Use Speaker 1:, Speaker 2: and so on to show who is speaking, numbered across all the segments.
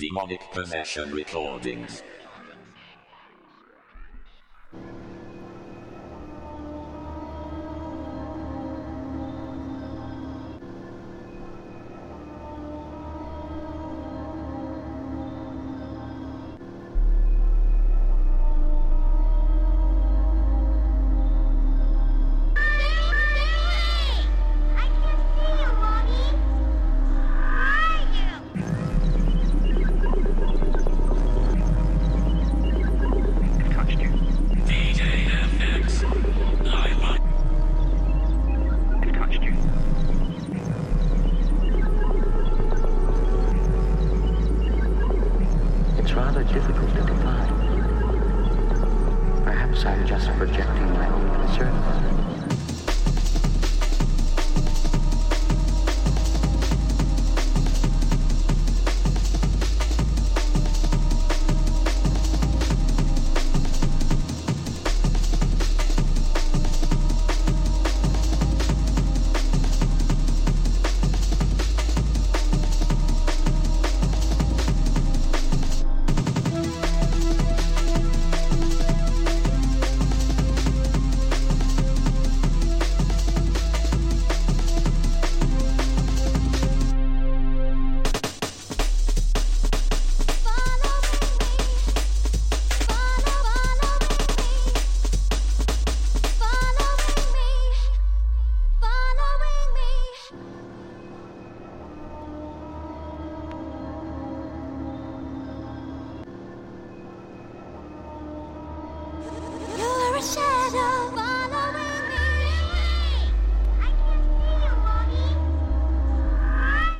Speaker 1: Demonic Possession Recordings.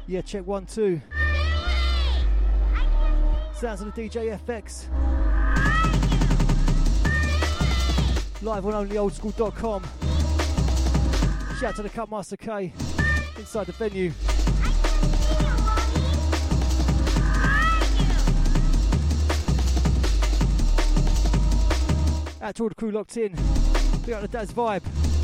Speaker 2: Check one, two. Sounds of the DJ FX. Live on onlyoldskool.com. Shout out to the Kutmaster K inside the venue. Out to all the crew locked in. We got the Daz vibe.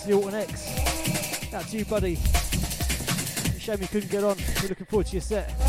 Speaker 2: To the Alton X. Out you, buddy. Shame you couldn't get on. We're looking forward to your set.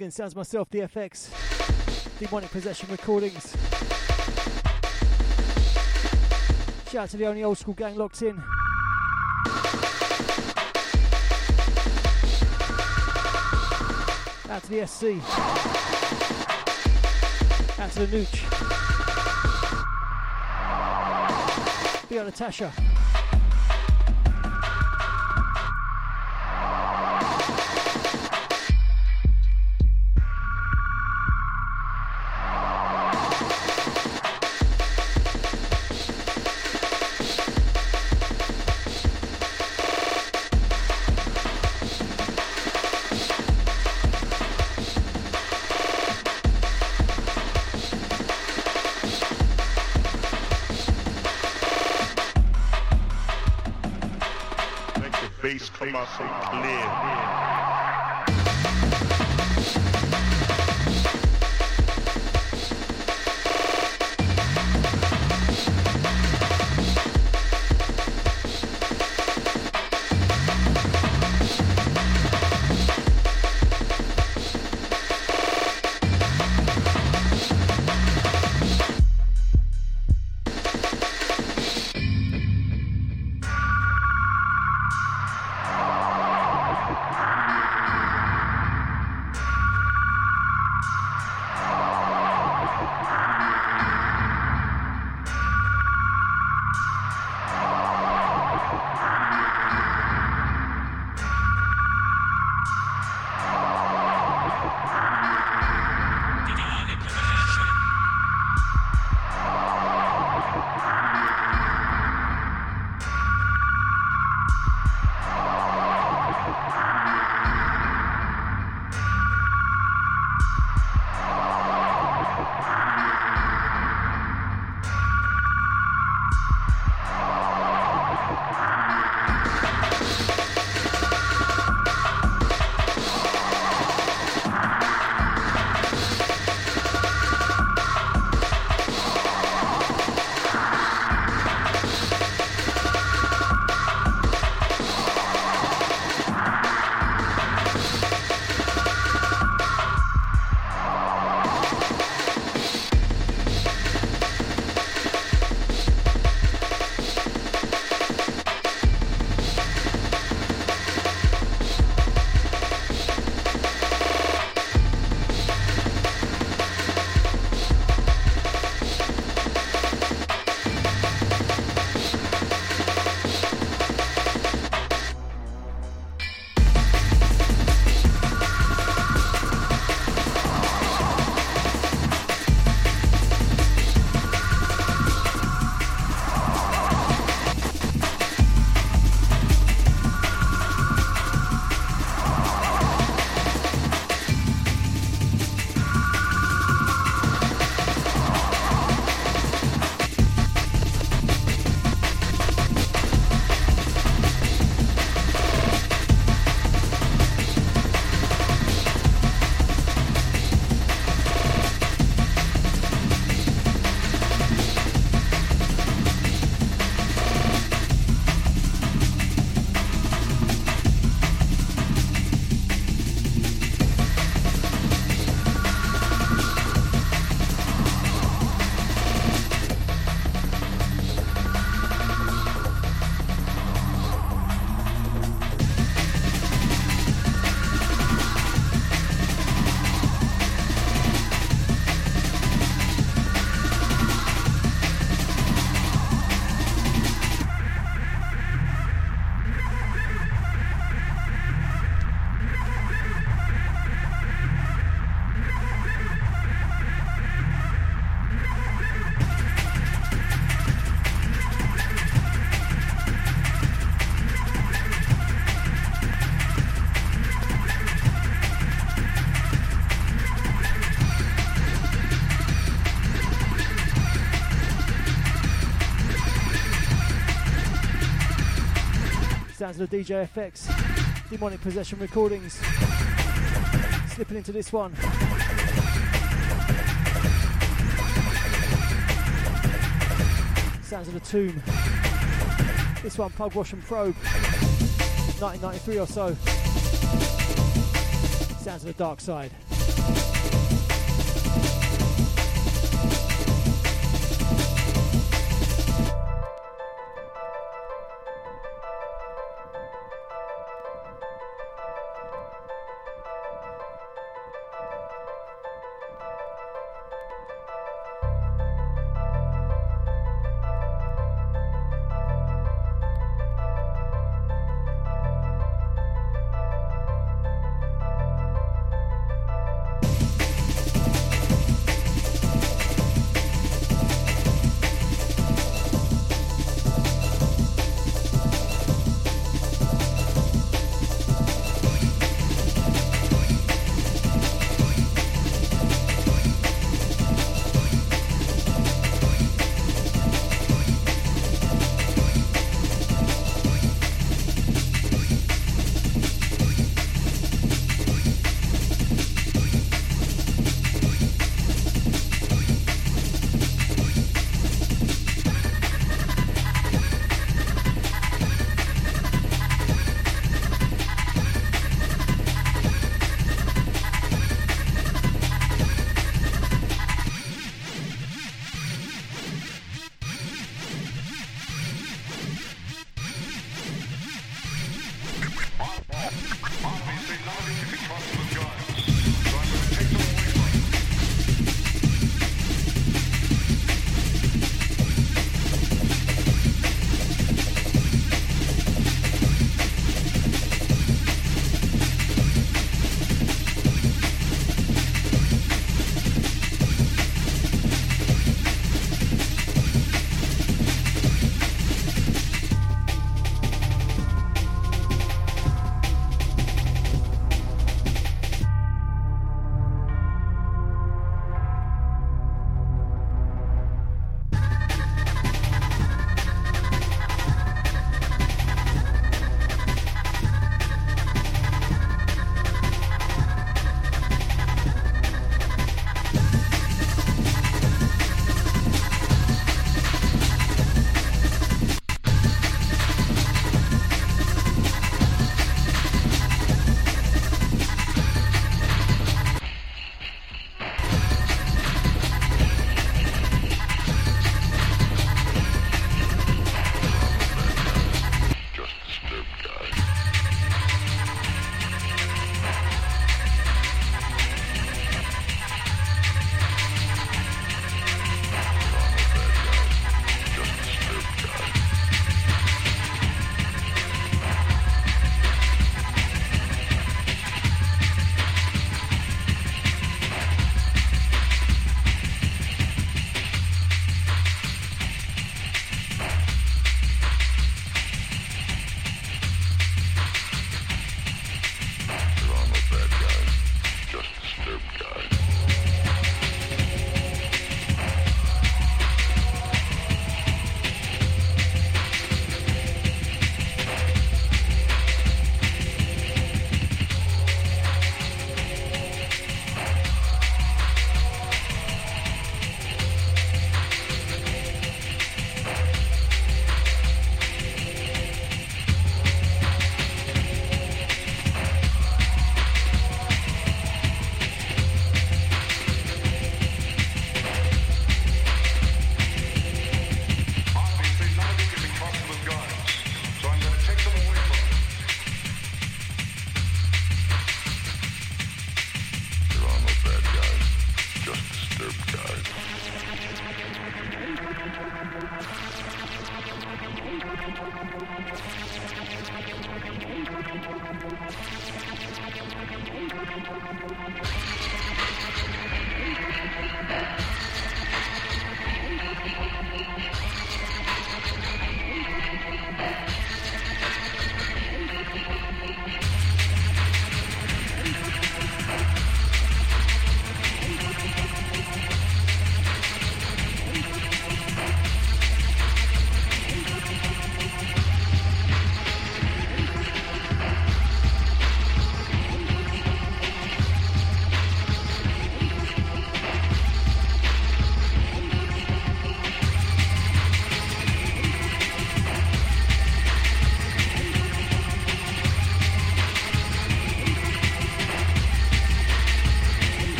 Speaker 2: Again, sounds myself, DFX, Demonic Possession Recordings. Shout out to the only old school gang locked in. Out to the SC. Out to the Nooch. Be on Natasha. Sounds of the DJ FX, Demonic Possession Recordings. Slipping into this one. Sounds of the Tomb. This one, Pug Wash and Probe, 1993 or so. Sounds of the Dark Side.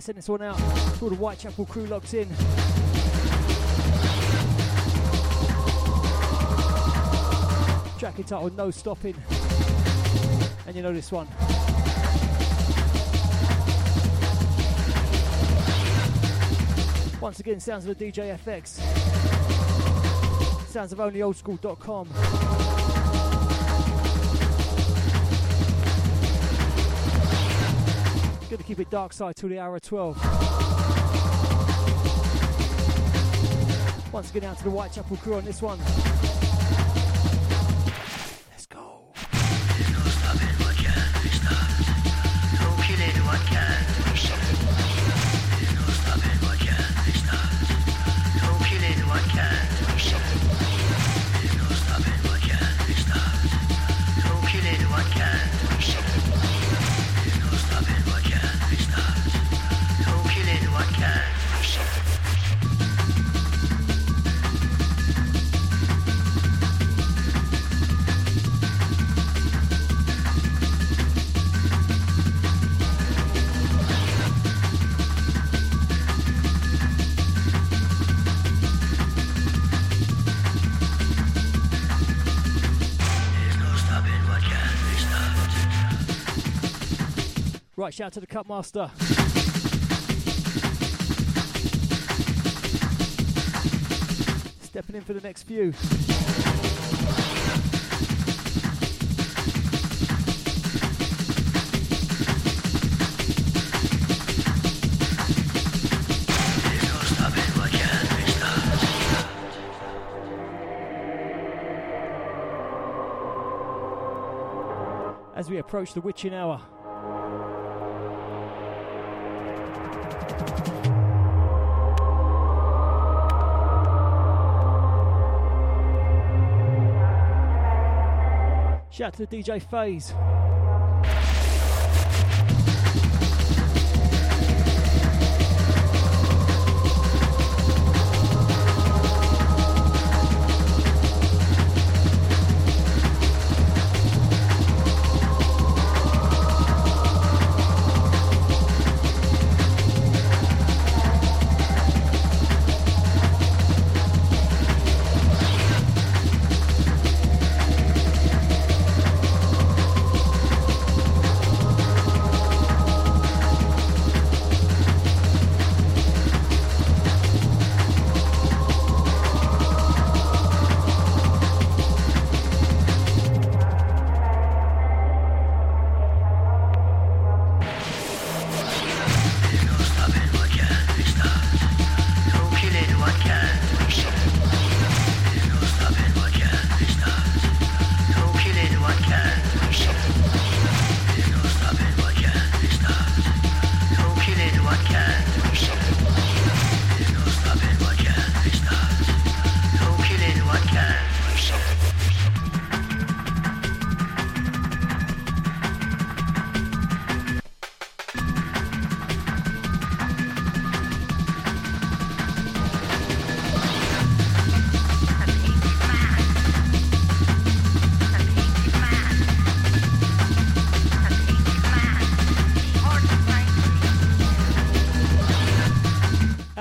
Speaker 2: Right, send this one out all the Whitechapel crew locked in. Track entitled No Stopping. And you know this one. Once again, sounds of the DJ FX. Sounds of onlyoldskool.com. Gonna keep it dark side till the hour of 12. Once again, out to the Whitechapel crew on this one. Right, shout to the Kutmaster. Stepping in for the next few. as we approach the witching hour. Shout to the DJ Phase.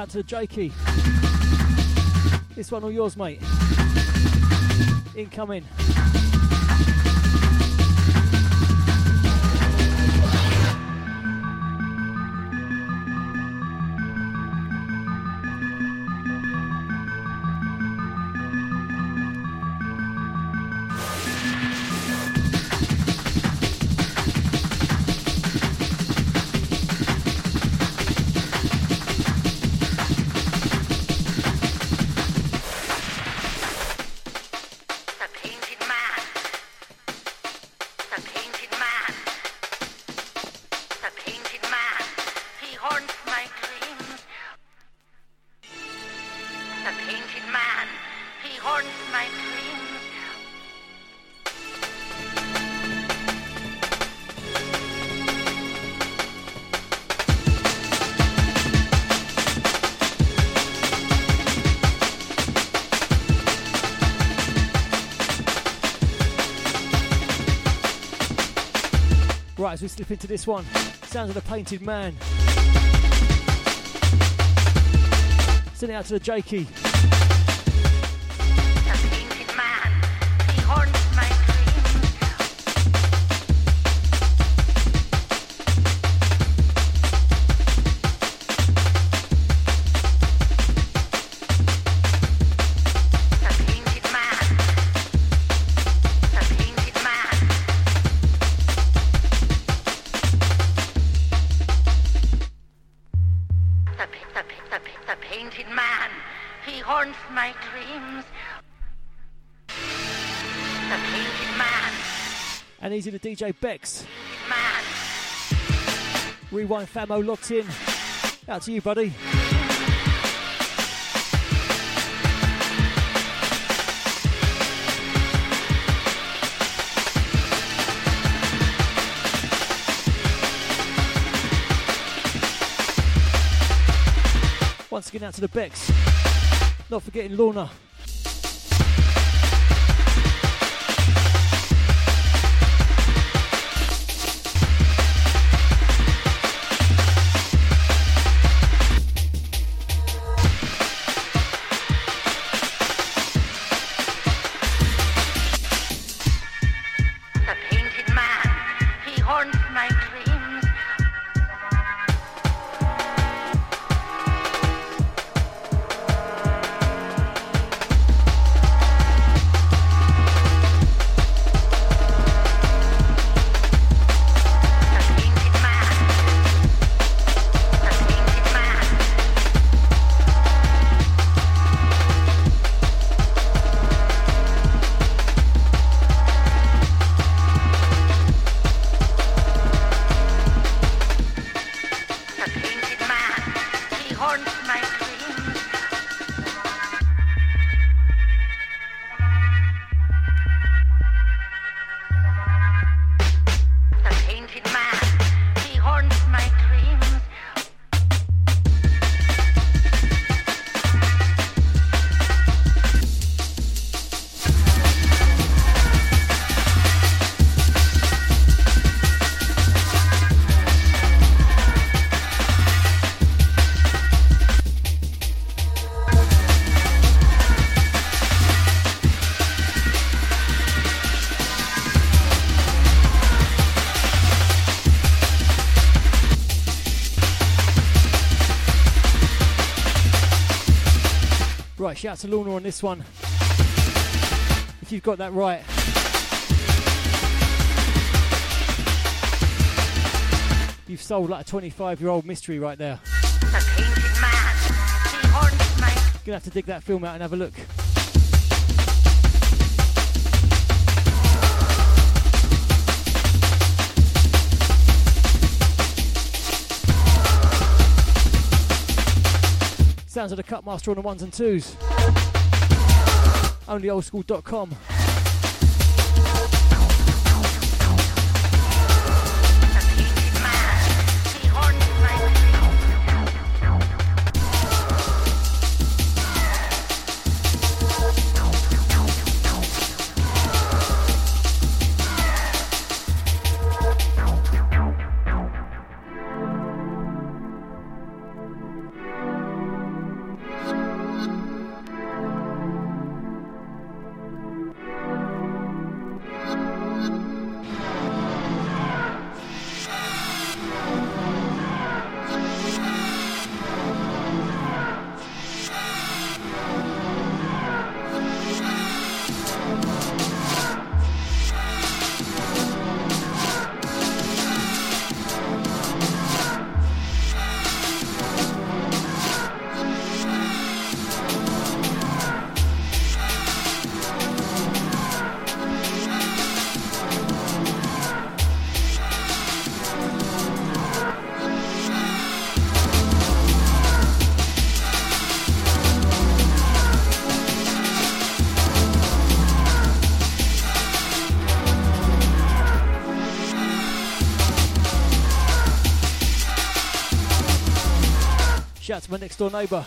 Speaker 2: Jakey. This one all yours, mate. Incoming. Right, as we slip into this one, sounds of the Painted Man. Send it out to the Jakey. Easy to DJ Bex. Man. Rewind Famo locked in. Out to you, buddy. Once again, out to the Bex. Not forgetting Lorna. Shout out to Lorna on this one. If you've got that right. You've sold like a 25 year old mystery right there. Gonna have to dig that film out and have a look. Sounds of the Kutmaster on the ones and twos. OnlyOldSkool.com. my next door neighbour.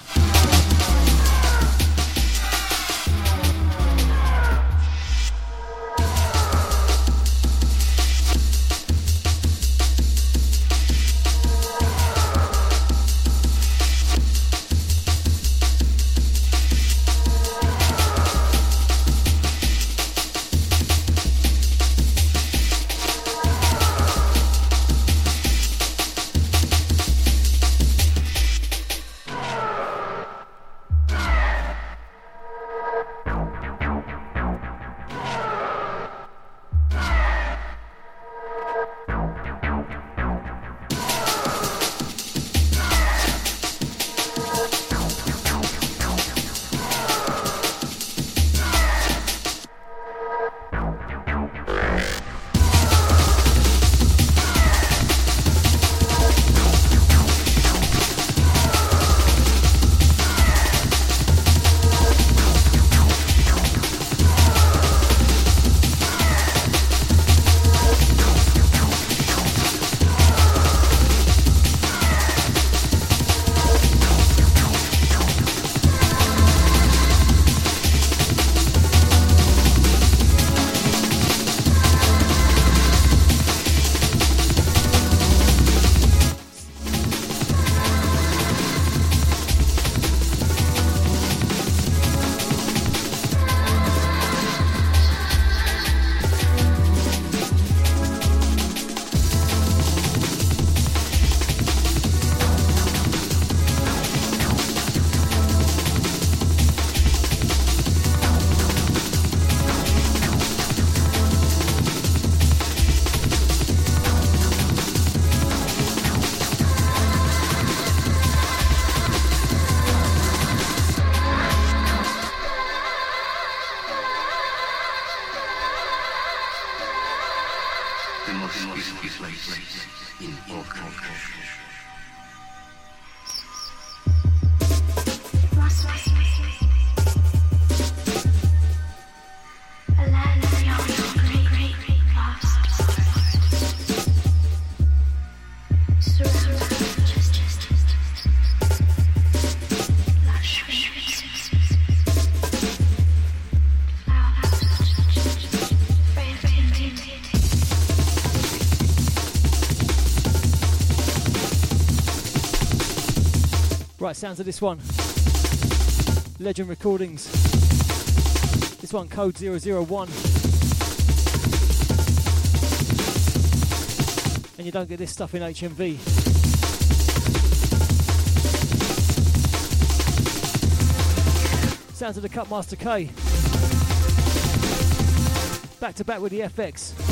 Speaker 2: Right, sounds of this one. Legend Recordings. This one, code 001. And you don't get this stuff in HMV. Sounds of the Kutmaster K. Back to back with the FX.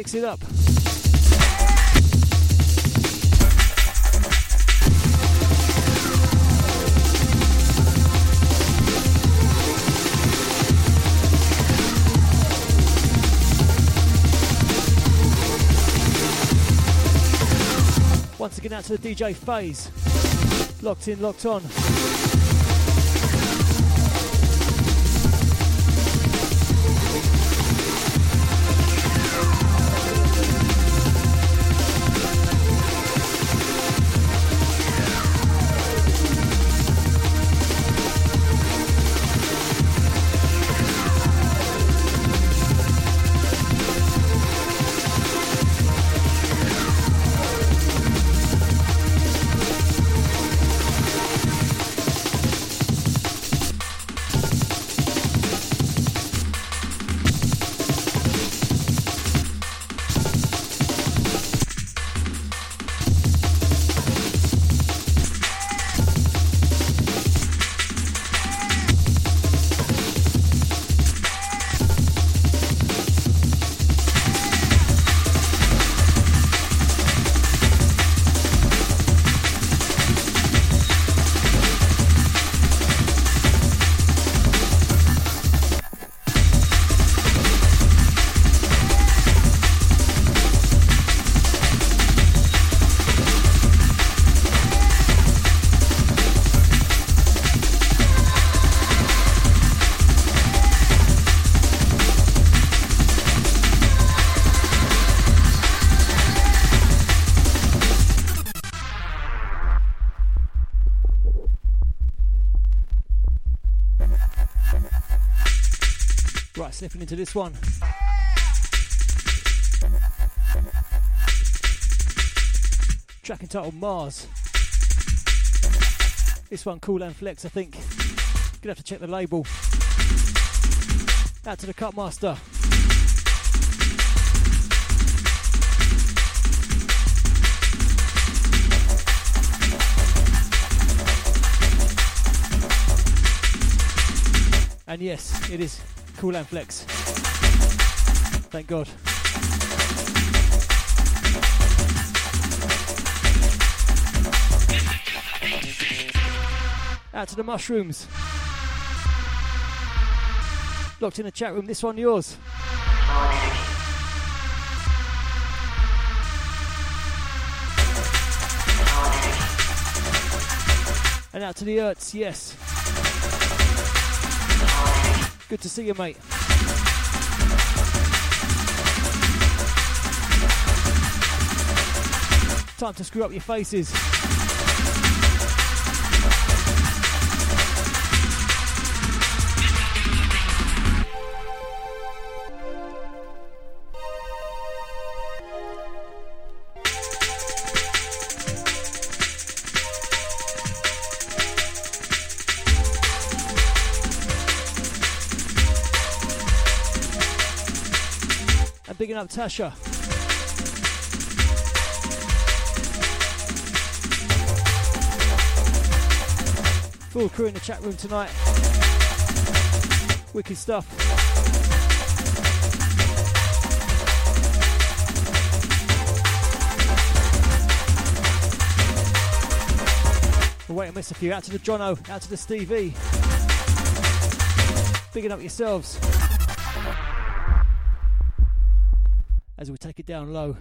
Speaker 2: Mix it up. Once again out to the DJ Phase. Locked in, locked on. Sniffing into this one. Track entitled Mars. This one, Cool and Flex, I think. Gonna have to check the label. Out to the Kutmaster. And yes, it is Cool and Flex. Thank God. Out to the mushrooms. Locked in the chat room. This one yours. And out to the Ertz, yes. Good to see you, mate. Time to screw up your faces. Up Tasha. Full crew in the chat room tonight. Wicked stuff. We'll wait and miss a few. Out to the Jono, out to the Stevie. Bigging up yourselves. As we take it down low.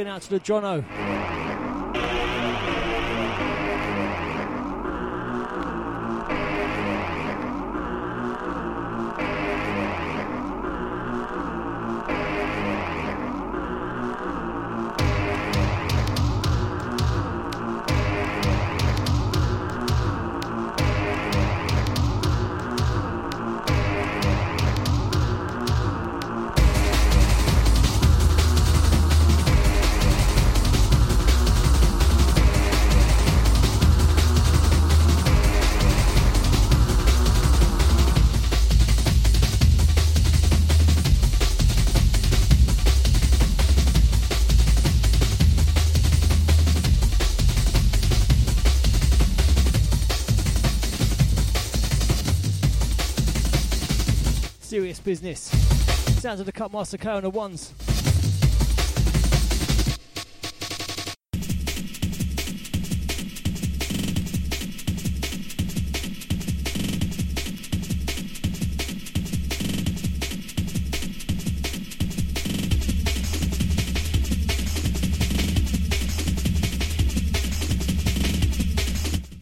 Speaker 2: Again out to the Jono. Serious business. Sounds of the Kutmaster K on the ones.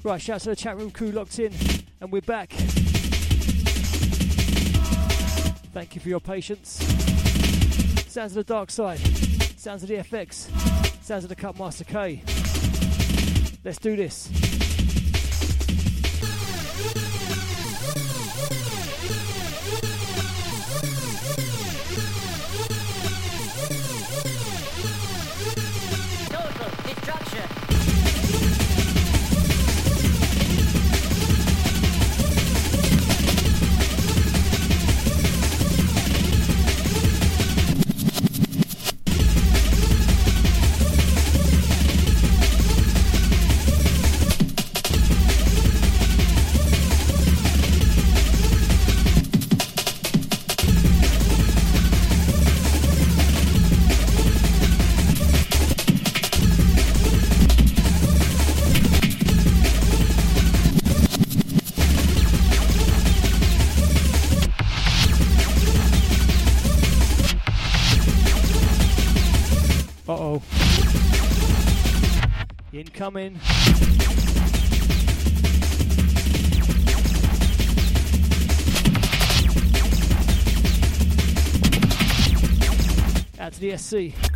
Speaker 2: Right, shout out to the chat room crew locked in, and we're back. Thank you for your patience. Sounds of the dark side. Sounds of the FX. Sounds of the Kutmaster K. Let's do this. Coming. The SC.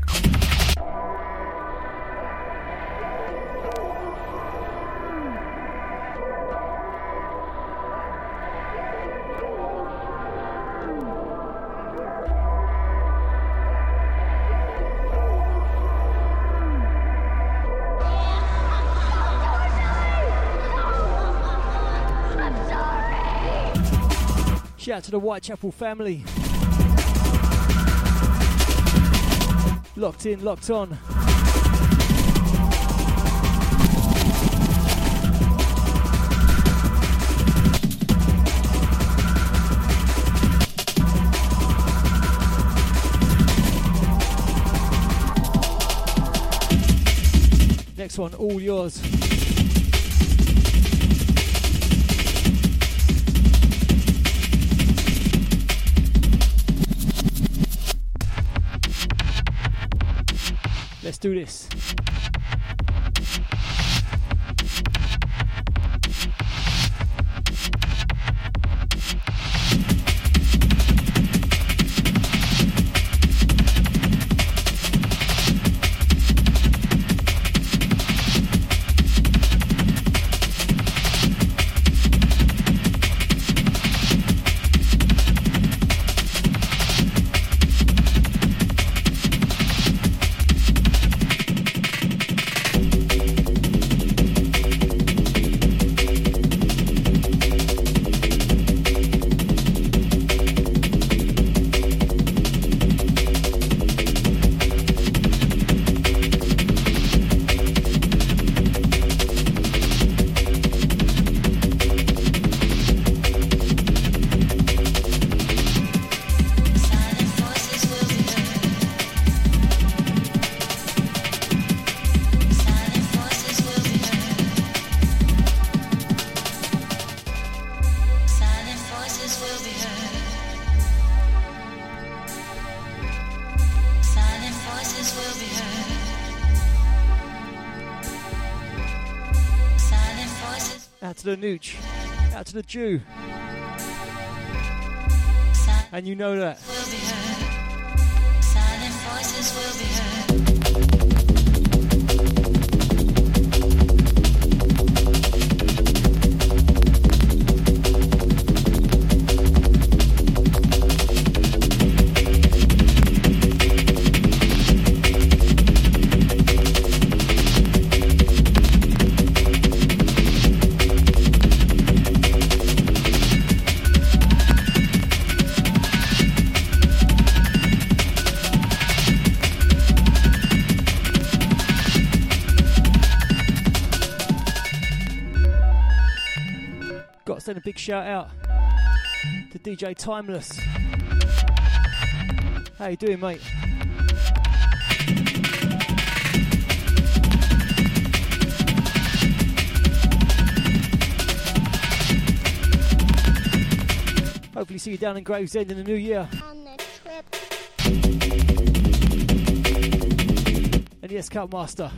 Speaker 2: Shout out to the Whitechapel family. Locked in, locked on. Next one, all yours. This. To the Nooch. Out to the Jew. And you know that. Big shout out to DJ Timeless. How you doing, mate? Hopefully see you down in Gravesend in the new year. And yes, Kutmaster.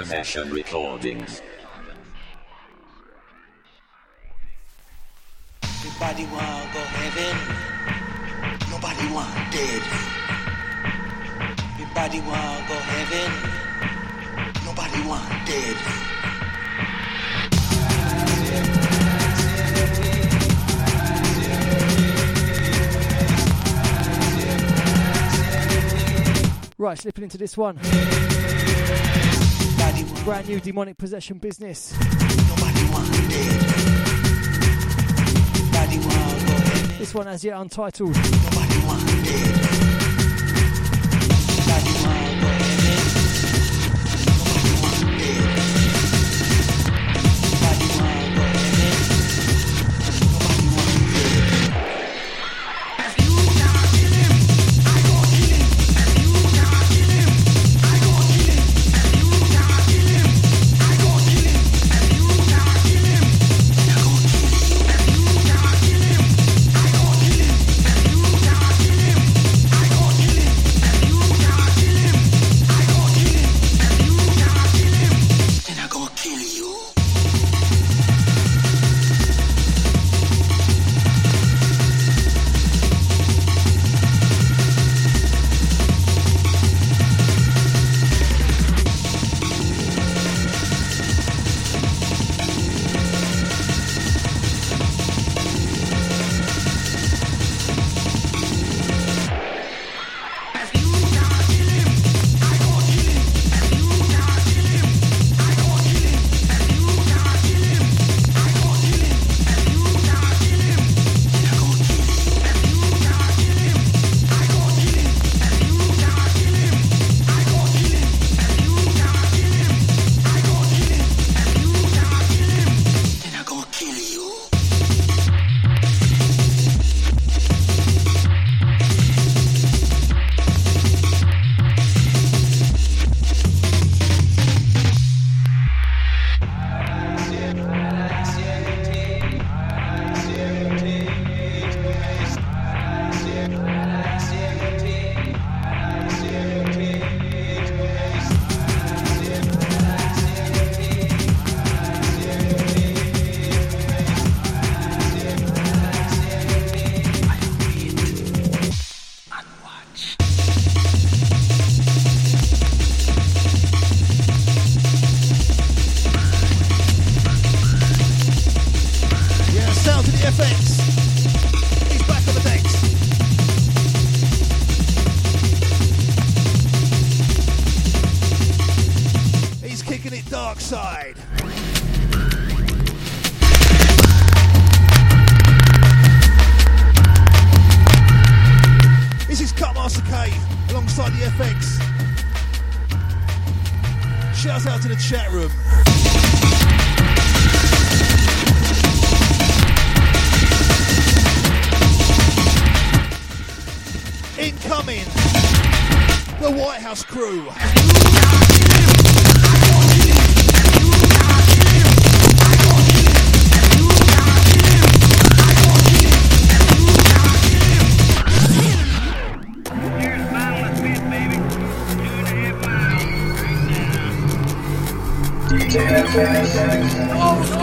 Speaker 1: Demonic Recordings.
Speaker 3: Everybody want go heaven. Nobody want dead. Everybody want go heaven. Nobody want dead.
Speaker 2: Right, slipping into this one. Brand new demonic possession business. This one as yet untitled.
Speaker 4: White House crew.
Speaker 5: Old,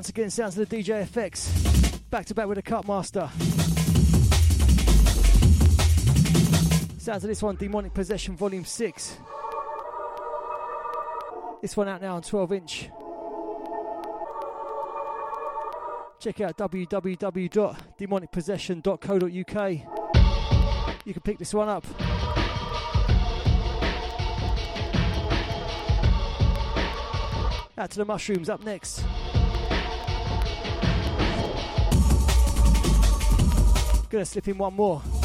Speaker 2: once again, sounds of the DJ FX. Back to back with the Kutmaster. Sounds of this one, Demonic Possession Volume 6. This one out now on 12 inch. Check out www.demonicpossession.co.uk. You can pick this one up. Out to the mushrooms up next. Gonna slip in one more.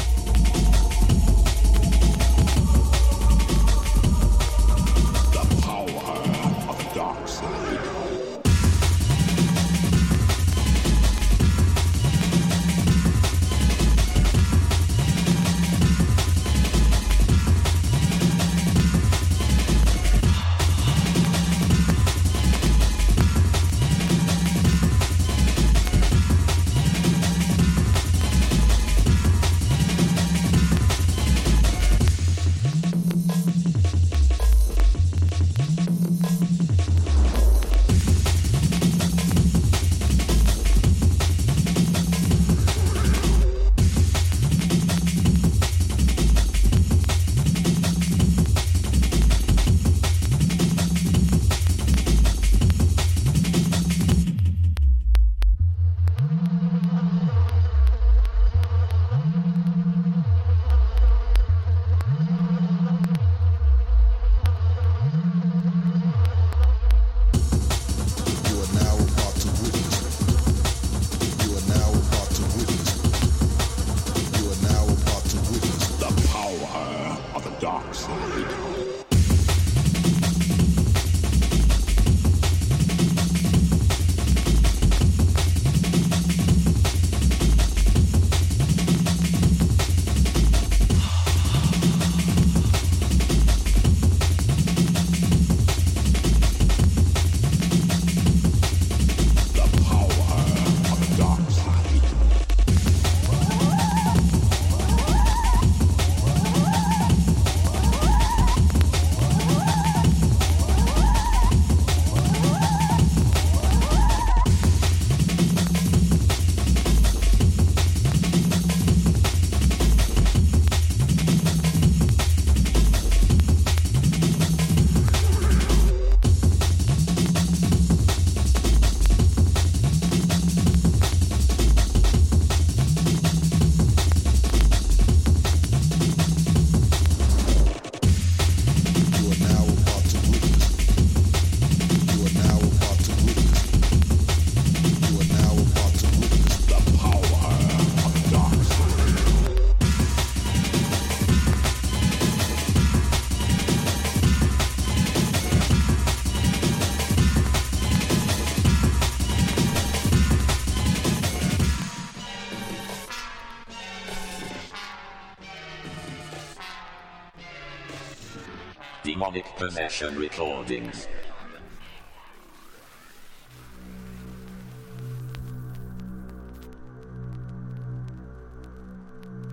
Speaker 1: Possession Recordings.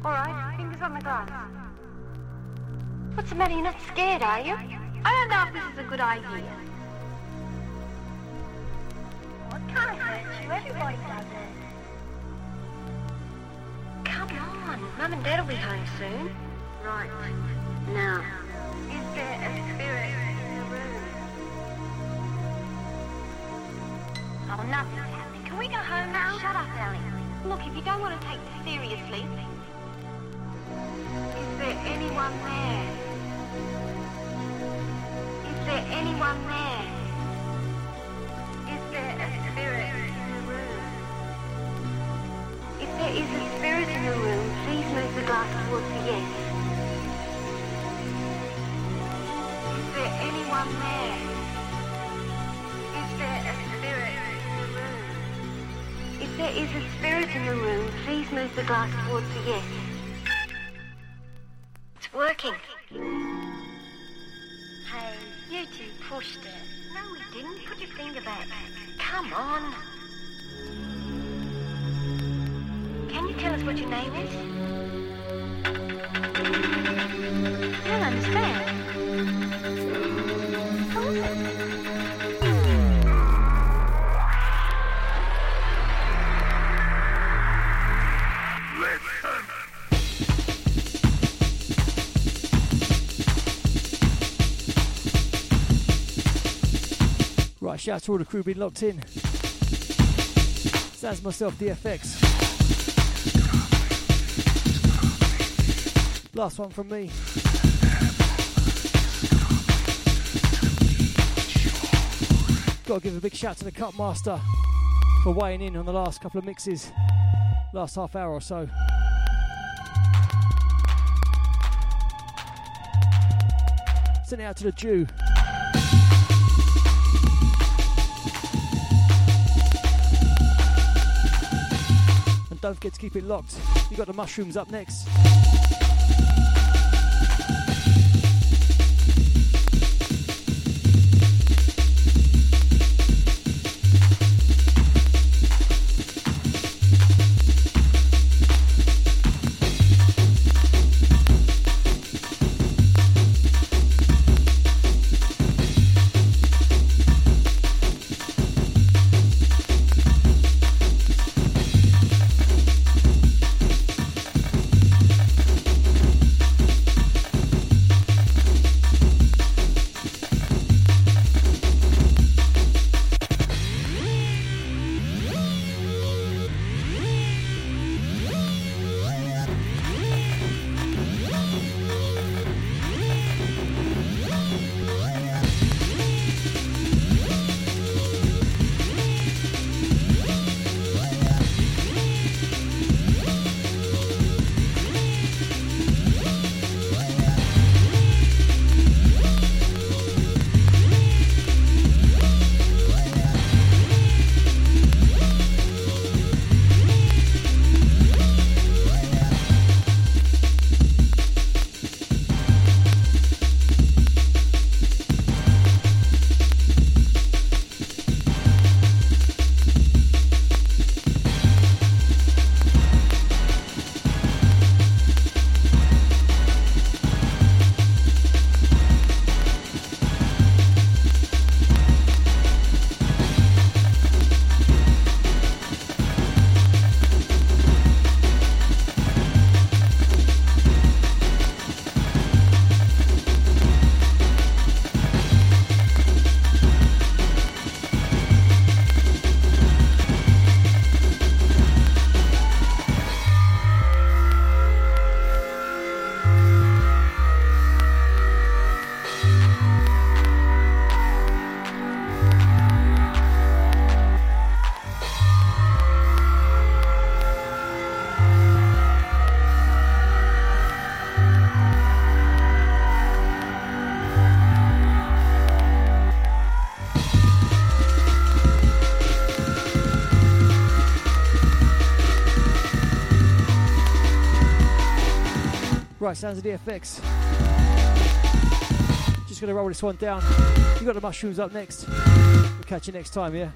Speaker 6: Alright, fingers on the glass. What's the matter? You're not scared, are you? I don't know if this is a good idea. What can't hurt you? Everybody does it. Come on, Mum and Dad will be home soon. Right. Happening. Can we go home now? Shut up, Ellie. Look, if you don't want to take this seriously, is there anyone there? The glass towards the yes. It's working. Hey, you two pushed it. No, we didn't. Put your finger back. Come on. Can you tell us what your name is? I don't understand.
Speaker 2: Shout out to all the crew being locked in. That's myself, DFX. Last one from me. Got to give a big shout to the Kutmaster for weighing in on the last couple of mixes, last half hour or so. Send it out to the Jew. Don't forget to keep it locked. You got the mushrooms up next. Right, sounds of DFX. Just gonna roll this one down. You got the mushrooms up next. We'll catch you next time, yeah?